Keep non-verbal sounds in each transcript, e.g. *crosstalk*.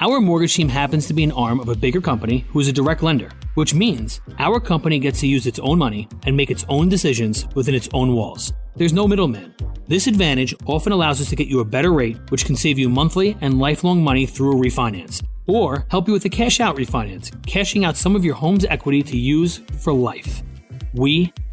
Our mortgage team happens to be an arm of a bigger company who is a direct lender, which means our company gets to use its own money and make its own decisions within its own walls. There's no middleman. This advantage often allows us to get you a better rate, which can save you monthly and lifelong money through a refinance, or help you with a cash out refinance, cashing out some of your home's equity to use for life. We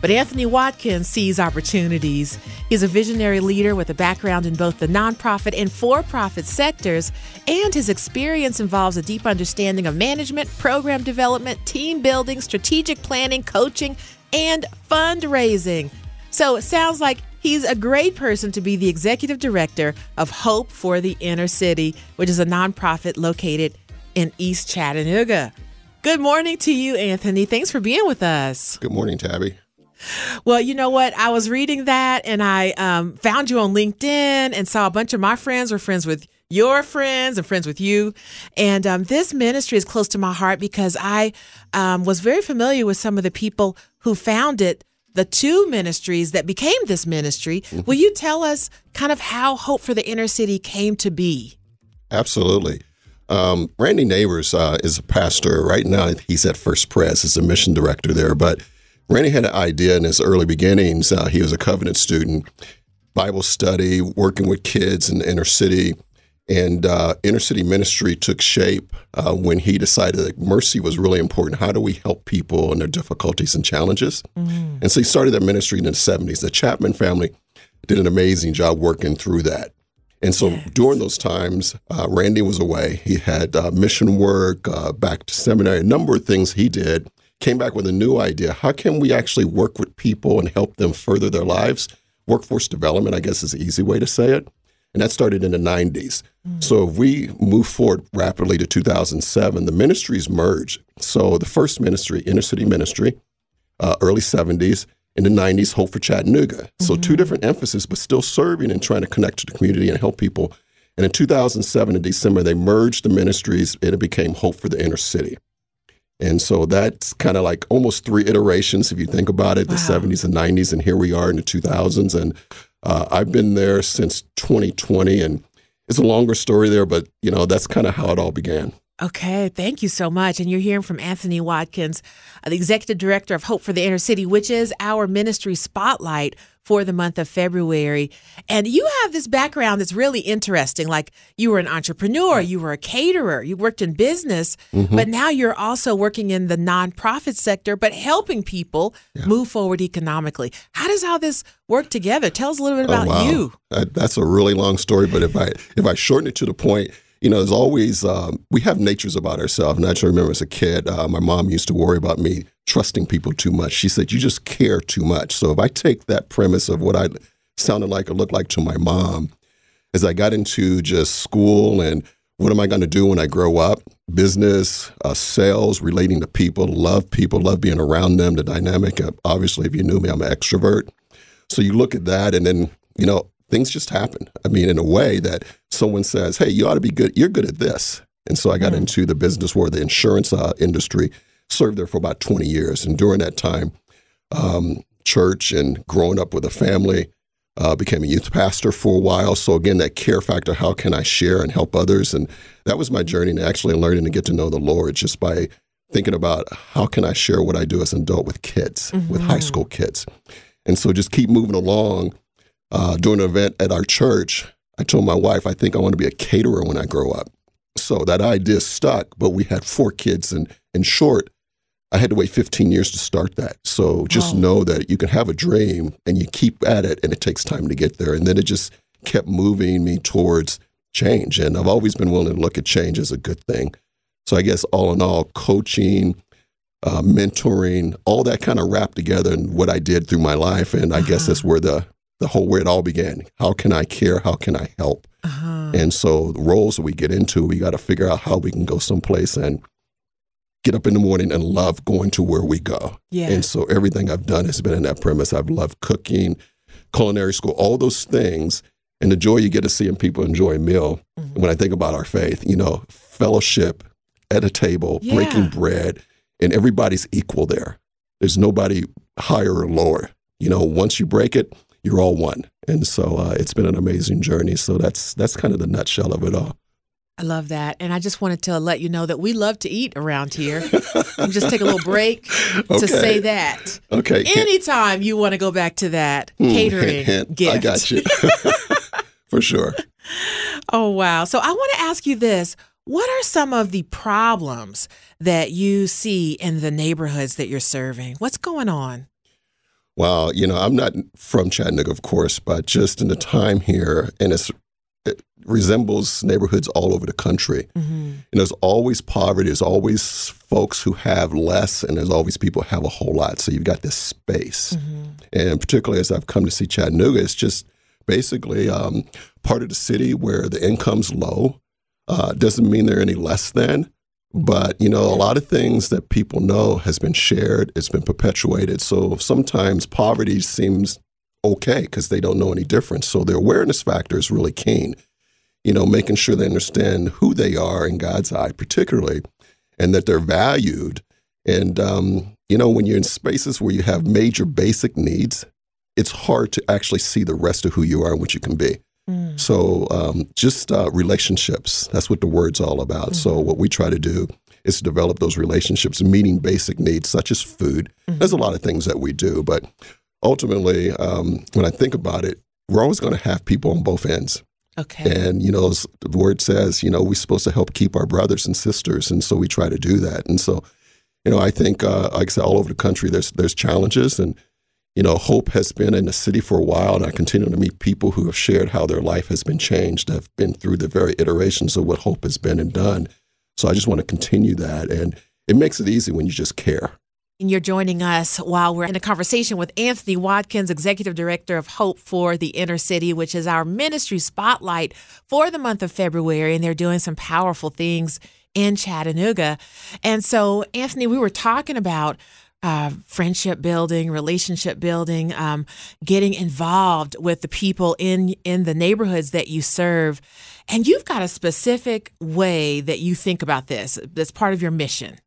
but Anthony Watkins sees opportunities. He's a visionary leader with a background in both the nonprofit and for profit sectors, and his experience involves a deep understanding of management, program development, team building, strategic planning, coaching, and fundraising. So it sounds like he's a great person to be the executive director of Hope for the Inner City, which is a nonprofit located in East Chattanooga. Good morning to you, Anthony. Thanks for being with us. Good morning, Tabby. Well, you know what? I was reading that and I um, found you on LinkedIn and saw a bunch of my friends were friends with your friends and friends with you. And um, this ministry is close to my heart because I um, was very familiar with some of the people who founded the two ministries that became this ministry. Mm-hmm. Will you tell us kind of how Hope for the Inner City came to be? Absolutely. Um, Randy Neighbors uh, is a pastor right now. He's at First Pres, as a mission director there, but Randy had an idea in his early beginnings. Uh, he was a covenant student, Bible study, working with kids in the inner city. And uh, inner city ministry took shape uh, when he decided that mercy was really important. How do we help people in their difficulties and challenges? Mm-hmm. And so he started that ministry in the 70s. The Chapman family did an amazing job working through that. And so yes. during those times, uh, Randy was away. He had uh, mission work, uh, back to seminary, a number of things he did came back with a new idea. How can we actually work with people and help them further their lives? Workforce development, I guess, is an easy way to say it. And that started in the 90s. Mm-hmm. So if we move forward rapidly to 2007, the ministries merged. So the first ministry, inner city ministry, uh, early 70s, in the 90s, Hope for Chattanooga. Mm-hmm. So two different emphases, but still serving and trying to connect to the community and help people. And in 2007, in December, they merged the ministries and it became Hope for the Inner City. And so that's kind of like almost three iterations if you think about it, the wow. 70s and 90s, and here we are in the 2000s. And uh, I've been there since 2020, and it's a longer story there, but you know that's kind of how it all began. Okay, thank you so much. And you're hearing from Anthony Watkins, uh, the executive director of Hope for the Inner City, which is our ministry spotlight for the month of February. And you have this background that's really interesting. Like you were an entrepreneur, you were a caterer, you worked in business, mm-hmm. but now you're also working in the nonprofit sector, but helping people yeah. move forward economically. How does all this work together? Tell us a little bit oh, about oh, wow. you. That, that's a really long story, but if I if I shorten it to the point, you know, there's always um, we have natures about ourselves. And I actually remember as a kid, uh, my mom used to worry about me trusting people too much. She said, "You just care too much." So if I take that premise of what I sounded like or looked like to my mom, as I got into just school and what am I going to do when I grow up? Business, uh, sales, relating to people, love people, love being around them. The dynamic. Obviously, if you knew me, I'm an extrovert. So you look at that, and then you know things just happen. I mean, in a way that someone says, "Hey, you ought to be good. You're good at this." And so I got mm. into the business world, the insurance uh, industry. Served there for about 20 years, and during that time, um, church and growing up with a family, uh, became a youth pastor for a while. So again, that care factor: how can I share and help others? And that was my journey to actually learning to get to know the Lord just by thinking about how can I share what I do as an adult with kids, mm-hmm. with high mm-hmm. school kids. And so just keep moving along uh, during an event at our church, I told my wife, I think I want to be a caterer when I grow up. So that idea stuck, but we had four kids, and in short, I had to wait 15 years to start that. So just wow. know that you can have a dream and you keep at it, and it takes time to get there. And then it just kept moving me towards change. And I've always been willing to look at change as a good thing. So I guess all in all, coaching, uh, mentoring, all that kind of wrapped together in what I did through my life. And I uh-huh. guess that's where the the whole where it all began. How can I care? How can I help? Uh-huh. And so the roles that we get into, we got to figure out how we can go someplace and get up in the morning and love going to where we go. Yeah. And so everything I've done has been in that premise. I've loved cooking, culinary school, all those things, and the joy you get to seeing people enjoy a meal. Mm-hmm. When I think about our faith, you know, fellowship at a table, yeah. breaking bread, and everybody's equal there. There's nobody higher or lower. You know, once you break it, you're all one. And so uh, it's been an amazing journey. So that's that's kind of the nutshell of it all. I love that. And I just wanted to let you know that we love to eat around here. *laughs* just take a little break okay. to say that. Okay. Anytime you want to go back to that mm, catering hint, hint. gift. I got you. *laughs* For sure. *laughs* Oh, wow. So I want to ask you this. What are some of the problems that you see in the neighborhoods that you're serving? What's going on? Well, you know, I'm not from Chattanooga, of course, but just in the time here, and it's it resembles neighborhoods all over the country. Mm-hmm. And there's always poverty. There's always folks who have less, and there's always people who have a whole lot. So you've got this space. Mm-hmm. And particularly as I've come to see Chattanooga, it's just basically um, part of the city where the income's low. Uh, doesn't mean they're any less than, but you know a lot of things that people know has been shared. It's been perpetuated. So sometimes poverty seems okay because they don't know any difference. So their awareness factor is really keen. You know, making sure they understand who they are in God's eye, particularly, and that they're valued. And um, you know, when you're in spaces where you have major basic needs, it's hard to actually see the rest of who you are and what you can be. Mm. So um, just uh, relationships. That's what the word's all about. Mm-hmm. So what we try to do is to develop those relationships, meeting basic needs such as food. Mm-hmm. There's a lot of things that we do, but ultimately, um, when I think about it, we're always going to have people on both ends. Okay. And, you know, the word says, you know, we're supposed to help keep our brothers and sisters. And so we try to do that. And so, you know, I think, uh, like I said, all over the country, there's, there's challenges. And, you know, Hope has been in the city for a while. And I continue to meet people who have shared how their life has been changed, have been through the very iterations of what Hope has been and done. So I just want to continue that. And it makes it easy when you just care. And you're joining us while we're in a conversation with Anthony Watkins, Executive Director of Hope for the Inner City, which is our ministry spotlight for the month of February. And they're doing some powerful things in Chattanooga. And so, Anthony, we were talking about uh, friendship building, relationship building, um, getting involved with the people in in the neighborhoods that you serve, and you've got a specific way that you think about this. That's part of your mission.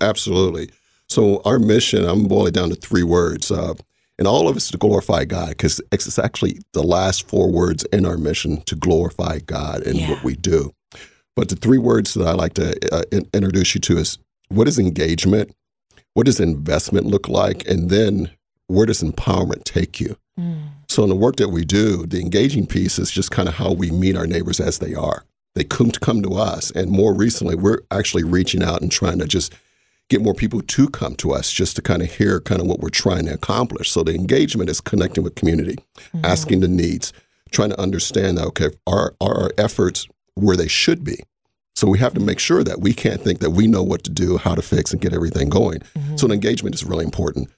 Absolutely. So our mission, I'm boiling down to three words. Uh, and all of it's to glorify God because it's actually the last four words in our mission to glorify God in yeah. what we do. But the three words that I like to uh, in- introduce you to is what is engagement? What does investment look like? And then where does empowerment take you? Mm. So in the work that we do, the engaging piece is just kind of how we meet our neighbors as they are. They come to come to us. And more recently, we're actually reaching out and trying to just get more people to come to us just to kind of hear kind of what we're trying to accomplish. So the engagement is connecting with community, mm-hmm. asking the needs, trying to understand that okay, are, are our efforts where they should be? So we have to make sure that we can't think that we know what to do, how to fix, and get everything going. Mm-hmm. So the engagement is really important.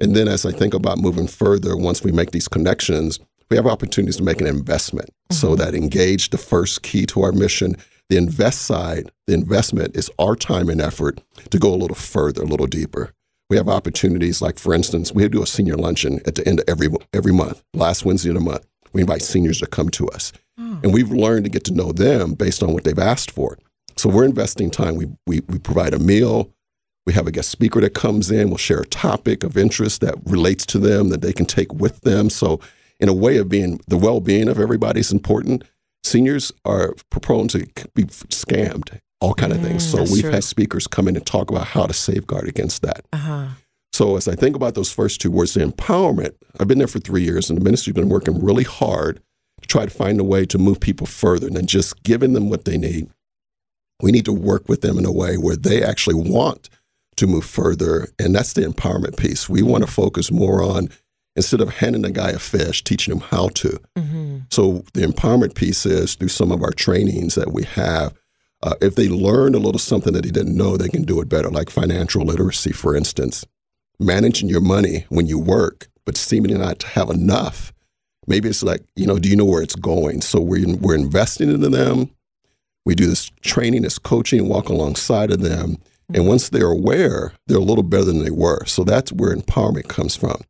And then as I think about moving further, once we make these connections, we have opportunities to make an investment. Mm-hmm. So that engage the first key to our mission the invest side, the investment is our time and effort to go a little further, a little deeper. We have opportunities like, for instance, we do a senior luncheon at the end of every every month, last Wednesday of the month. We invite seniors to come to us, mm. and we've learned to get to know them based on what they've asked for. So we're investing time. We we we provide a meal. We have a guest speaker that comes in. We'll share a topic of interest that relates to them that they can take with them. So, in a way of being the well being of everybody is important seniors are prone to be scammed, all kind of mm, things. So we've true. had speakers come in and talk about how to safeguard against that. Uh-huh. So as I think about those first two words, the empowerment, I've been there for three years, and the ministry's been working really hard try to find a way to move people further than just giving them what they need. We need to work with them in a way where they actually want to move further, and that's the empowerment piece. We want to focus more on instead of handing a guy a fish, teaching him how to. Mm-hmm. So the empowerment piece is through some of our trainings that we have. Uh, if they learn a little something that they didn't know, they can do it better, like financial literacy, for instance. Managing your money when you work, but seeming not to have enough. Maybe it's like, you know, do you know where it's going? So we're, we're investing into them. We do this training, this coaching, walk alongside of them. And mm-hmm. once they're aware, they're a little better than they were. So that's where empowerment comes from.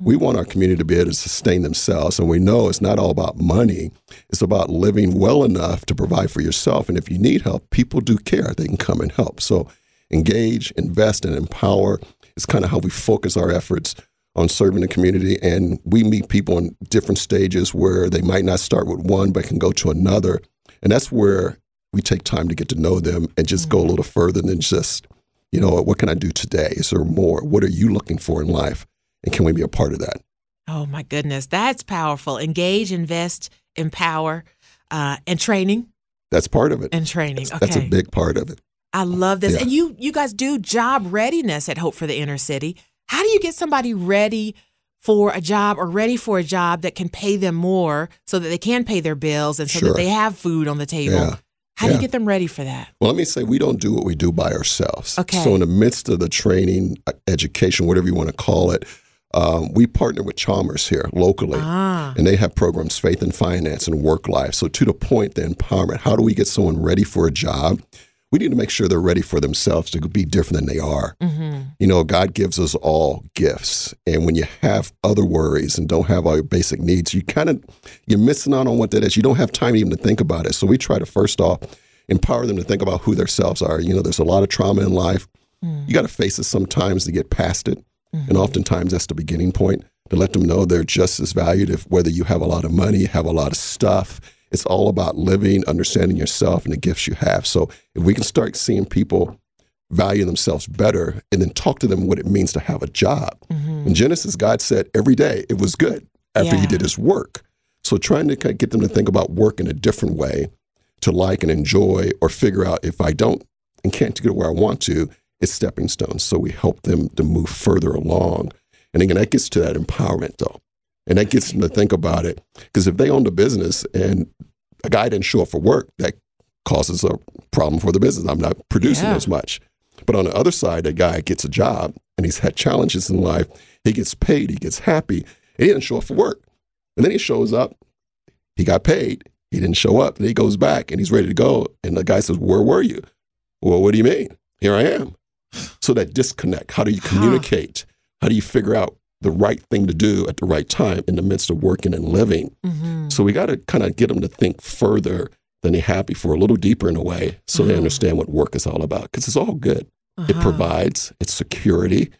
We mm-hmm. want our community to be able to sustain themselves. And we know it's not all about money, it's about living well enough to provide for yourself. And if you need help, people do care. They can come and help. So engage, invest, and empower is kind of how we focus our efforts on serving the community. And we meet people in different stages where they might not start with one, but can go to another. And that's where we take time to get to know them and just mm-hmm. go a little further than just, you know, what can I do today? Is there more? What are you looking for in life? And can we be a part of that? Oh, my goodness. That's powerful. Engage, invest, empower, uh, and training. That's part of it. And training. That's, okay. that's a big part of it. I love this. Yeah. And you you guys do job readiness at Hope for the Inner City. How do you get somebody ready for a job or ready for a job that can pay them more so that they can pay their bills and so sure. that they have food on the table? Yeah. How yeah. do you get them ready for that? Well, let me say we don't do what we do by ourselves. Okay. So in the midst of the training, uh, education, whatever you want to call it, um, we partner with Chalmers here locally, ah. and they have programs, Faith and Finance and Work Life. So to the point, the empowerment. How do we get someone ready for a job? We need to make sure they're ready for themselves to be different than they are. Mm-hmm. You know, God gives us all gifts, and when you have other worries and don't have all your basic needs, you kind of you're missing out on what that is. You don't have time even to think about it. So we try to first off empower them to think about who themselves are. You know, there's a lot of trauma in life. Mm. You got to face it sometimes to get past it. Mm-hmm. And oftentimes that's the beginning point to let them know they're just as valued if whether you have a lot of money, have a lot of stuff. It's all about living, understanding yourself and the gifts you have. So if we can start seeing people value themselves better and then talk to them what it means to have a job. Mm-hmm. In Genesis, God said every day it was good after Yeah. he did his work. So trying to kind of get them to think about work in a different way to like and enjoy or figure out if I don't and can't get where I want to, it's stepping stones. So we help them to move further along. And again, that gets to that empowerment though. And that gets them to think about it. Because if they own the business and a guy didn't show up for work, that causes a problem for the business. I'm not producing Yeah. as much. But on the other side, a guy gets a job and he's had challenges in life. He gets paid, he gets happy, and he didn't show up for work. And then he shows up, he got paid, he didn't show up, and he goes back and he's ready to go. And the guy says, Where were you? Well, what do you mean? Here I am. So that disconnect, how do you Huh. communicate? How do you figure out the right thing to do at the right time in the midst of working and living? Mm-hmm. So we got to kind of get them to think further than they have before, a little deeper in a way, so they Uh-huh. understand what work is all about. Because it's all good. It Uh-huh. provides, it's security,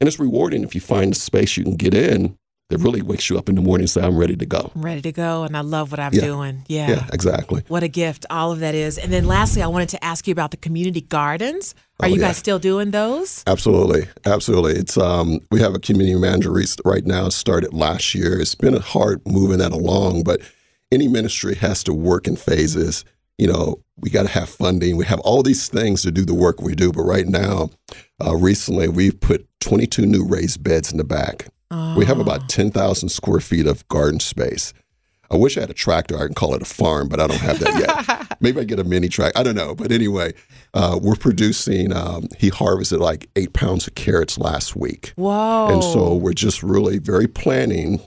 and it's rewarding if you find a space you can get in that really wakes you up in the morning and say, I'm ready to go. I'm ready to go, and I love what I'm Yeah. doing. Yeah. Yeah, exactly. What a gift all of that is. And then lastly, I wanted to ask you about the community gardens. Are Oh, you yeah. guys still doing those? Absolutely, absolutely. It's um, we have a community manager right now. Started last year. It's been hard moving that along, but any ministry has to work in phases. You know, we got to have funding. We have all these things to do the work we do. But right now, uh, recently, we've put 22 new raised beds in the back. We have about 10,000 square feet of garden space. I wish I had a tractor. I can call it a farm, but I don't have that yet. *laughs* Maybe I get a mini track. I don't know. But anyway, uh, we're producing. Um, he harvested like eight pounds of carrots last week, Whoa. and so we're just really very planning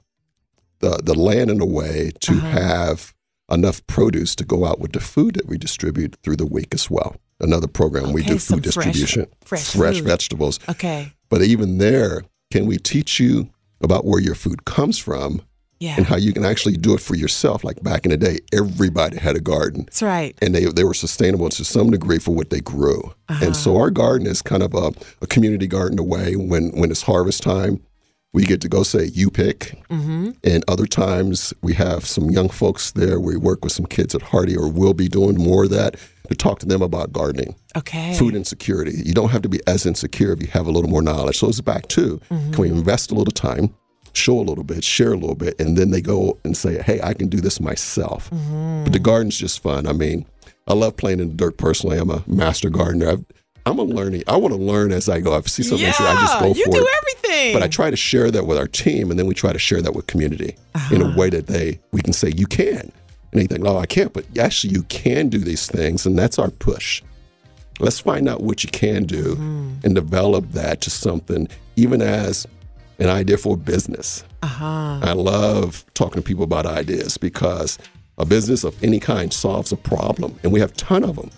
the the land in a way to Uh-huh. have enough produce to go out with the food that we distribute through the week as well. Another program we do food fresh- distribution, fresh food. vegetables. Okay. But even there, can we teach you about where your food comes from Yeah. and how you can actually do it for yourself? Like back in the day, everybody had a garden That's right. and they, they were sustainable to some degree for what they grew. Uh-huh. And so our garden is kind of a, a community garden away when, when it's harvest time. We get to go say, you pick. Mm-hmm. And other times we have some young folks there. We work with some kids at Hardy or we'll be doing more of that to talk to them about gardening Okay. food insecurity. You don't have to be as insecure if you have a little more knowledge. So it's back to Mm-hmm. can we invest a little time, show a little bit, share a little bit, and then they go and say, hey, I can do this myself. Mm-hmm. But the garden's just fun. I mean, I love playing in the dirt personally. I'm a master gardener. I've I'm a learning. I want to learn as I go. If I see something, yeah, I just go you for do it. everything. But I try to share that with our team, and then we try to share that with community in a way that they we can say you can. And they think, oh, I can't, but actually you can do these things, and that's our push. Let's find out what you can do and develop that to something, even as an idea for a business. uh-huh. I love talking to people about ideas because a business of any kind solves a problem, and we have a ton of them.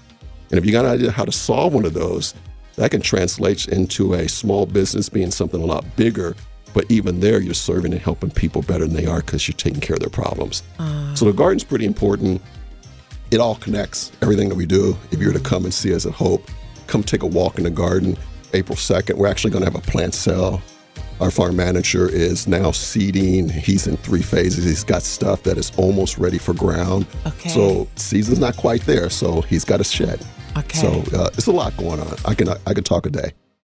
And if you got an idea how to solve one of those, that can translate into a small business being something a lot bigger. But even there, you're serving and helping people better than they are because you're taking care of their problems. Ah. So the garden's pretty important. It all connects everything that we do. If you were to come and see us at Hope, come take a walk in the garden. April 2nd, we're actually going to have a plant sale. Our farm manager is now seeding. He's in three phases. He's got stuff that is almost ready for ground. Okay. So season's not quite there. So he's got a shed. Okay. So uh, it's a lot going on. I can I could talk a day.